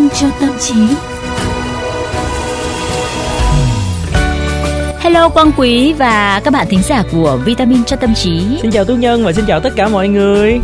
vitamin cho tâm trí. Hello Quang Quý và các bạn thính giả của Vitamin cho tâm trí. Xin chào Tú Nhân và xin chào tất cả mọi người.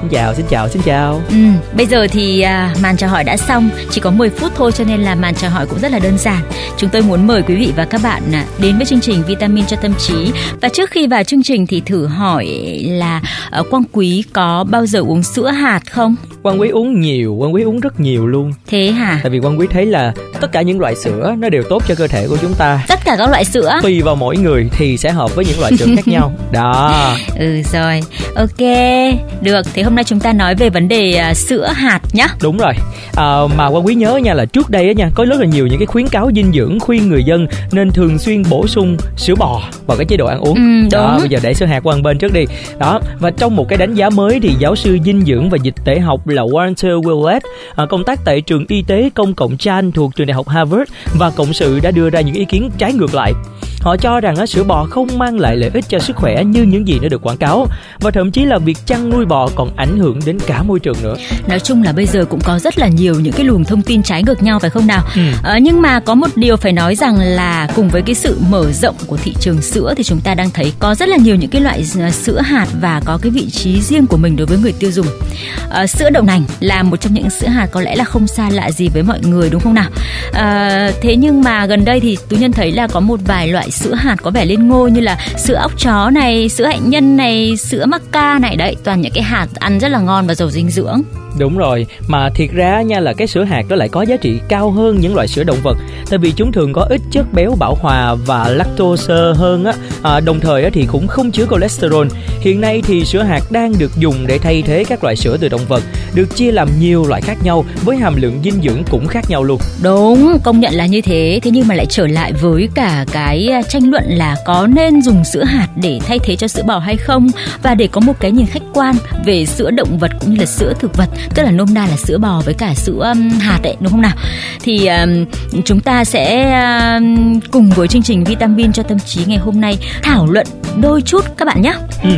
Xin chào, xin chào, xin chào. Ừ, bây giờ thì à, màn chào hỏi đã xong, chỉ có 10 phút thôi cho nên là màn chào hỏi cũng rất là đơn giản. Chúng tôi muốn mời quý vị và các bạn à, đến với chương trình Vitamin cho tâm trí. Và trước khi vào chương trình thì thử hỏi là à, Quang Quý có bao giờ uống sữa hạt không? Quang Quý uống nhiều, Quang Quý uống rất nhiều luôn. Thế hả? Tại vì Quang Quý thấy là tất cả những loại sữa nó đều tốt cho cơ thể của chúng ta. Tất cả các loại sữa. Tùy vào mỗi người thì sẽ hợp với những loại sữa khác nhau. Đó. Ừ rồi. Ok, được. Thế hôm nay chúng ta nói về vấn đề uh, sữa hạt nhá. Đúng rồi. À, mà Quang Quý nhớ nha là trước đây á nha có rất là nhiều những cái khuyến cáo dinh dưỡng khuyên người dân nên thường xuyên bổ sung sữa bò vào cái chế độ ăn uống. Ừ, đúng. Đó, bây giờ để sữa hạt qua bên trước đi. Đó, và trong một cái đánh giá mới thì giáo sư dinh dưỡng và dịch tễ học là Walter Willett à, công tác tại trường y tế công cộng Chan thuộc trường đại học Harvard và cộng sự đã đưa ra những ý kiến trái ngược lại. Họ cho rằng á, sữa bò không mang lại lợi ích cho sức khỏe như những gì nó được quảng cáo và thậm chí là việc chăn nuôi bò còn ảnh hưởng đến cả môi trường nữa. Nói chung là bây giờ cũng có rất là nhiều những cái luồng thông tin trái ngược nhau phải không nào? Ừ. Ờ, nhưng mà có một điều phải nói rằng là cùng với cái sự mở rộng của thị trường sữa thì chúng ta đang thấy có rất là nhiều những cái loại sữa hạt và có cái vị trí riêng của mình đối với người tiêu dùng. Ờ, sữa đậu nành là một trong những sữa hạt có lẽ là không xa lạ gì với mọi người đúng không nào? Ờ, thế nhưng mà gần đây thì tú nhân thấy là có một vài loại sữa hạt có vẻ lên ngôi như là sữa ốc chó này, sữa hạnh nhân này, sữa mắc ca này. Đấy, toàn những cái hạt ăn rất là ngon và giàu dinh dưỡng. Đúng rồi, mà thiệt ra nha là cái sữa hạt đó lại có giá trị cao hơn những loại sữa động vật. Tại vì chúng thường có ít chất béo bão hòa và lactose hơn á. À, Đồng thời á, thì cũng không chứa cholesterol. Hiện nay thì sữa hạt đang được dùng để thay thế các loại sữa từ động vật Được chia làm nhiều loại khác nhau với hàm lượng dinh dưỡng cũng khác nhau luôn. Đúng, công nhận là như thế. Thế nhưng mà lại trở lại với cả cái tranh luận là có nên dùng sữa hạt để thay thế cho sữa bò hay không? Và để có một cái nhìn khách quan về sữa động vật cũng như là sữa thực vật tức là nôm na là sữa bò với cả sữa um, hạt đấy đúng không nào? Thì um, chúng ta sẽ um, cùng với chương trình vitamin cho tâm trí ngày hôm nay thảo luận đôi chút các bạn nhé. Ừ.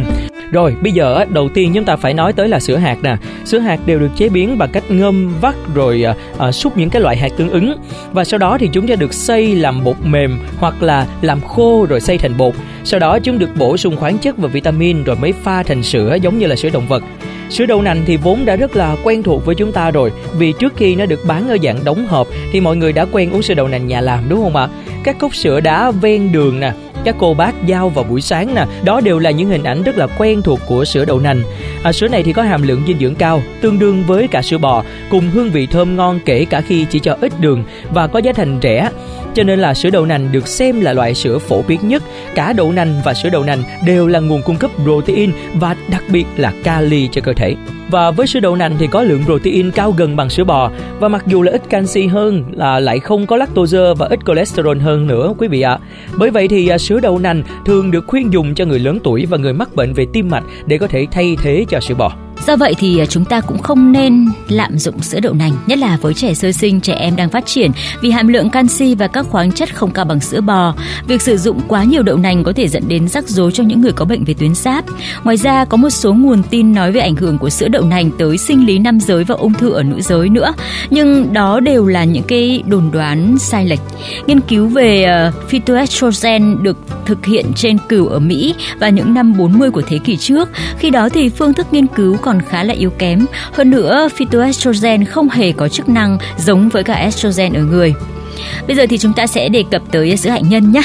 Rồi, bây giờ đầu tiên chúng ta phải nói tới là sữa hạt nè. Sữa hạt đều được chế biến bằng cách ngâm, vắt rồi à, à, xúc những cái loại hạt tương ứng và sau đó thì chúng sẽ được xay làm bột mềm hoặc là làm khô rồi xay thành bột. Sau đó chúng được bổ sung khoáng chất và vitamin rồi mới pha thành sữa giống như là sữa động vật. Sữa đậu nành thì vốn đã rất là quen thuộc với chúng ta rồi Vì trước khi nó được bán ở dạng đóng hộp Thì mọi người đã quen uống sữa đậu nành nhà làm đúng không ạ? Các cốc sữa đá ven đường nè các cô bác giao vào buổi sáng nè. Đó đều là những hình ảnh rất là quen thuộc của sữa đậu nành. À, sữa này thì có hàm lượng dinh dưỡng cao tương đương với cả sữa bò cùng hương vị thơm ngon kể cả khi chỉ cho ít đường và có giá thành rẻ cho nên là sữa đậu nành được xem là loại sữa phổ biến nhất cả đậu nành và sữa đậu nành đều là nguồn cung cấp protein và đặc biệt là kali cho cơ thể và với sữa đậu nành thì có lượng protein cao gần bằng sữa bò và mặc dù là ít canxi hơn là lại không có lactose và ít cholesterol hơn nữa, quý vị ạ. À. Bởi vậy thì à, sữa đậu nành thường được khuyên dùng cho người lớn tuổi và người mắc bệnh về tim mạch để có thể thay thế cho sữa bò. Do vậy thì à, chúng ta cũng không nên lạm dụng sữa đậu nành, nhất là với trẻ sơ sinh, trẻ em đang phát triển vì hàm lượng canxi và các khoáng chất không cao bằng sữa bò. Việc sử dụng quá nhiều đậu nành có thể dẫn đến rắc rối cho những người có bệnh về tuyến giáp. Ngoài ra có một số nguồn tin nói về ảnh hưởng của sữa đậu nành tới sinh lý nam giới và ung thư ở nữ giới nữa, nhưng đó đều là những cái đồn đoán sai lệch. Nghiên cứu về à, phytoestrogen được thực hiện trên cừu ở Mỹ vào những năm 40 của thế kỷ trước. Khi đó thì phương thức nghiên cứu còn khá là yếu kém. Hơn nữa, phytoestrogen không hề có chức năng giống với cả estrogen ở người. Bây giờ thì chúng ta sẽ đề cập tới sữa hạnh nhân nhé.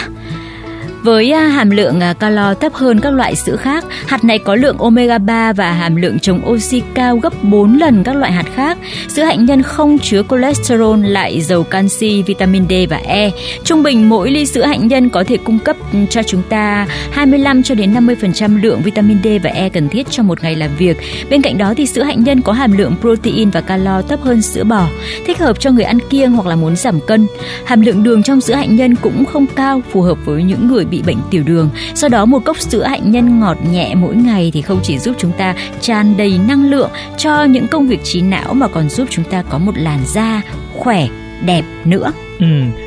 Với à, hàm lượng à, calo thấp hơn các loại sữa khác, hạt này có lượng omega 3 và hàm lượng chống oxy cao gấp 4 lần các loại hạt khác. Sữa hạnh nhân không chứa cholesterol lại giàu canxi, vitamin D và E. Trung bình mỗi ly sữa hạnh nhân có thể cung cấp cho chúng ta 25 cho đến 50% lượng vitamin D và E cần thiết cho một ngày làm việc. Bên cạnh đó thì sữa hạnh nhân có hàm lượng protein và calo thấp hơn sữa bò, thích hợp cho người ăn kiêng hoặc là muốn giảm cân. Hàm lượng đường trong sữa hạnh nhân cũng không cao, phù hợp với những người bị bệnh tiểu đường. Do đó một cốc sữa hạnh nhân ngọt nhẹ mỗi ngày thì không chỉ giúp chúng ta tràn đầy năng lượng cho những công việc trí não mà còn giúp chúng ta có một làn da khỏe, đẹp nữa. Ừ,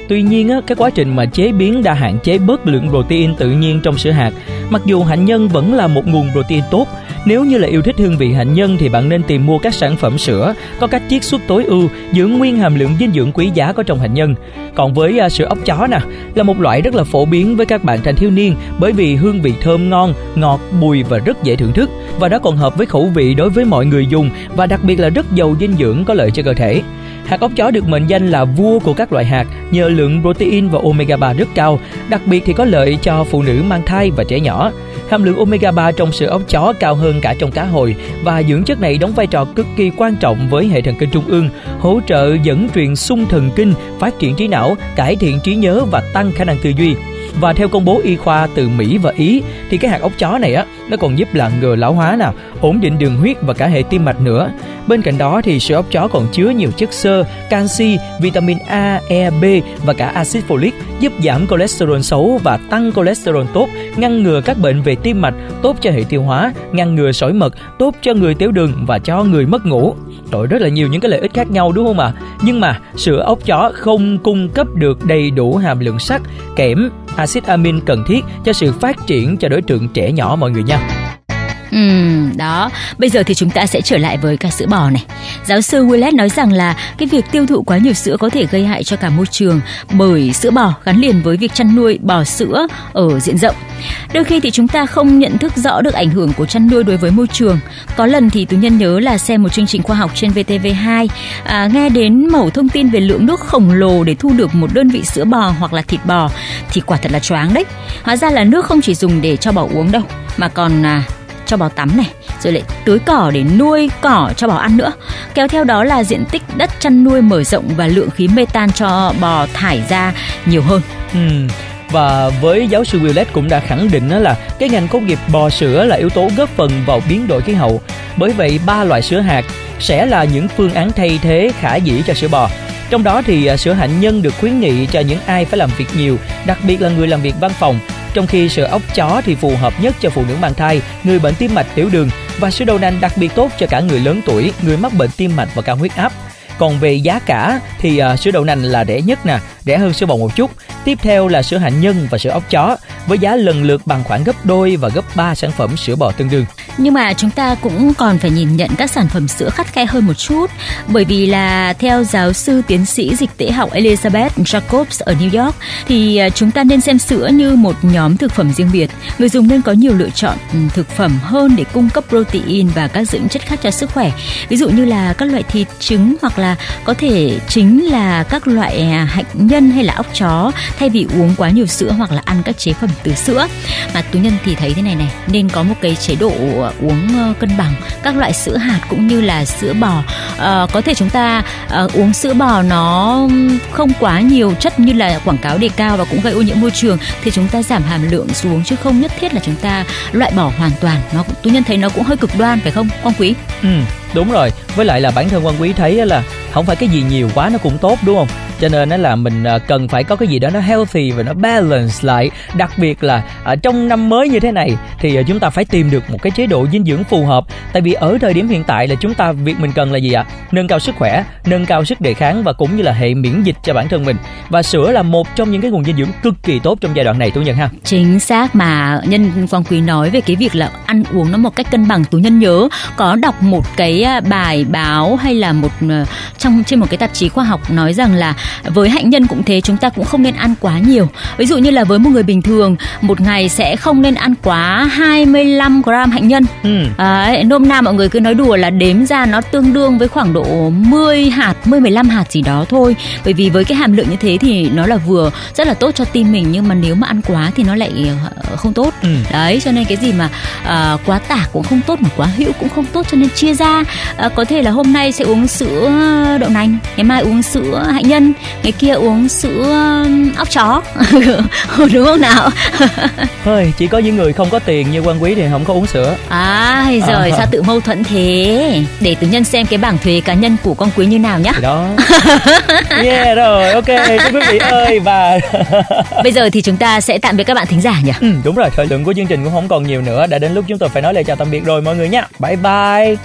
tuy nhiên á, cái quá trình mà chế biến đã hạn chế bớt lượng protein tự nhiên trong sữa hạt. Mặc dù hạnh nhân vẫn là một nguồn protein tốt, nếu như là yêu thích hương vị hạnh nhân thì bạn nên tìm mua các sản phẩm sữa có cách chiết xuất tối ưu, giữ nguyên hàm lượng dinh dưỡng quý giá có trong hạnh nhân. Còn với à, sữa ốc chó nè, là một loại rất là phổ biến với các bạn thanh thiếu niên bởi vì hương vị thơm ngon, ngọt, bùi và rất dễ thưởng thức và đó còn hợp với khẩu vị đối với mọi người dùng và đặc biệt là rất giàu dinh dưỡng có lợi cho cơ thể. Hạt ốc chó được mệnh danh là vua của các loại hạt nhờ lượng protein và omega 3 rất cao, đặc biệt thì có lợi cho phụ nữ mang thai và trẻ nhỏ. Hàm lượng omega 3 trong sữa ốc chó cao hơn cả trong cá hồi và dưỡng chất này đóng vai trò cực kỳ quan trọng với hệ thần kinh trung ương, hỗ trợ dẫn truyền xung thần kinh, phát triển trí não, cải thiện trí nhớ và tăng khả năng tư duy. Và theo công bố y khoa từ Mỹ và Ý thì cái hạt ốc chó này á nó còn giúp là ngừa lão hóa nào, ổn định đường huyết và cả hệ tim mạch nữa. Bên cạnh đó thì sữa ốc chó còn chứa nhiều chất xơ, canxi, vitamin A, E, B và cả axit folic giúp giảm cholesterol xấu và tăng cholesterol tốt, ngăn ngừa các bệnh về tim mạch, tốt cho hệ tiêu hóa, ngăn ngừa sỏi mật, tốt cho người tiểu đường và cho người mất ngủ. trời rất là nhiều những cái lợi ích khác nhau đúng không ạ? À? Nhưng mà sữa ốc chó không cung cấp được đầy đủ hàm lượng sắt, kẽm, axit amin cần thiết cho sự phát triển cho đối tượng trẻ nhỏ mọi người nha. Ừm, đó. Bây giờ thì chúng ta sẽ trở lại với cả sữa bò này. Giáo sư Willett nói rằng là cái việc tiêu thụ quá nhiều sữa có thể gây hại cho cả môi trường bởi sữa bò gắn liền với việc chăn nuôi bò sữa ở diện rộng. Đôi khi thì chúng ta không nhận thức rõ được ảnh hưởng của chăn nuôi đối với môi trường. Có lần thì tú nhân nhớ là xem một chương trình khoa học trên VTV2 à, nghe đến mẩu thông tin về lượng nước khổng lồ để thu được một đơn vị sữa bò hoặc là thịt bò thì quả thật là choáng đấy. Hóa ra là nước không chỉ dùng để cho bò uống đâu mà còn à, cho bò tắm này rồi lại tưới cỏ để nuôi cỏ cho bò ăn nữa kéo theo đó là diện tích đất chăn nuôi mở rộng và lượng khí metan cho bò thải ra nhiều hơn ừ. Và với giáo sư Willett cũng đã khẳng định đó là cái ngành công nghiệp bò sữa là yếu tố góp phần vào biến đổi khí hậu. Bởi vậy ba loại sữa hạt sẽ là những phương án thay thế khả dĩ cho sữa bò. Trong đó thì à, sữa hạnh nhân được khuyến nghị cho những ai phải làm việc nhiều, đặc biệt là người làm việc văn phòng trong khi sữa ốc chó thì phù hợp nhất cho phụ nữ mang thai, người bệnh tim mạch tiểu đường và sữa đậu nành đặc biệt tốt cho cả người lớn tuổi, người mắc bệnh tim mạch và cao huyết áp. Còn về giá cả thì uh, sữa đậu nành là rẻ nhất nè, rẻ hơn sữa bò một chút. Tiếp theo là sữa hạnh nhân và sữa ốc chó với giá lần lượt bằng khoảng gấp đôi và gấp 3 sản phẩm sữa bò tương đương. Nhưng mà chúng ta cũng còn phải nhìn nhận các sản phẩm sữa khắt khe hơn một chút bởi vì là theo giáo sư tiến sĩ dịch tễ học Elizabeth Jacobs ở New York thì à, chúng ta nên xem sữa như một nhóm thực phẩm riêng biệt. Người dùng nên có nhiều lựa chọn ừ, thực phẩm hơn để cung cấp protein và các dưỡng chất khác cho sức khỏe. Ví dụ như là các loại thịt, trứng hoặc là có thể chính là các loại à, hạnh nhân hay là ốc chó thay vì uống quá nhiều sữa hoặc là ăn các chế phẩm từ sữa. Mà tú nhân thì thấy thế này này, nên có một cái chế độ ờ, uống ờ, cân bằng. Các loại sữa hạt cũng như là sữa bò. À, có thể chúng ta à, uống sữa bò nó không quá nhiều chất như là quảng cáo đề cao và cũng gây ô nhiễm môi trường thì chúng ta giảm hàm lượng xuống chứ không nhất thiết là chúng ta loại bỏ hoàn toàn. Nó tú nhân thấy nó cũng hơi cực đoan phải không quang quý? Ừ đúng rồi. Với lại là bản thân quang quý thấy là không phải cái gì nhiều quá nó cũng tốt đúng không? Cho nên nó là mình ờ, cần phải có cái gì đó nó healthy và nó balance lại. Đặc biệt là ở trong năm mới như thế này thì ờ, chúng ta phải tìm được một cái chế độ dinh dưỡng phù hợp. Tại vì ở thời điểm hiện tại là chúng ta, việc mình cần là gì ạ? Nâng cao sức khỏe, nâng cao sức đề kháng và cũng như là hệ miễn dịch cho bản thân mình. Và sữa là một trong những cái nguồn dinh dưỡng cực kỳ tốt trong giai đoạn này, tú nhân ha. Chính xác mà. Nhân quang quý nói về cái việc là ăn uống nó một cách cân bằng, tú nhân nhớ. Có đọc một cái à, bài báo hay là một trong, trên một cái tạp chí khoa học nói rằng là với hạnh nhân cũng thế chúng ta cũng không nên ăn quá nhiều. Ví dụ như là với một người bình thường một ngày sẽ không nên ăn quá 25 gram hạnh nhân. Ừ. à, nôm na mọi người cứ nói đùa là đếm ra nó tương đương với khoảng độ 10 hạt 10 15 hạt gì đó thôi. Bởi vì với cái hàm lượng như thế thì nó là vừa rất là tốt cho tim mình nhưng mà nếu mà ăn quá thì nó lại ờ, không tốt. Ừ. đấy cho nên cái gì mà uh, quá tả cũng không tốt mà quá hữu cũng không tốt cho nên chia ra. Uh, có thể là hôm nay sẽ uống sữa đậu nành ngày mai uống sữa hạnh nhân ngày kia uống sữa ốc chó. Đúng không nào? Thôi chỉ có những người không có tiền như quan quý thì không có uống sữa. À rồi à. sao tự mâu thuẫn thế? Để tự nhân xem cái bảng thuế cá nhân của con quý như nào nhá. Đó. Yeah rồi ok quý vị ơi và bây giờ thì chúng ta sẽ tạm biệt các bạn thính giả nhỉ? Ừ, đúng rồi thời lượng của chương trình cũng không còn nhiều nữa. Đã đến lúc chúng tôi phải nói lời chào tạm biệt rồi mọi người nha bye bye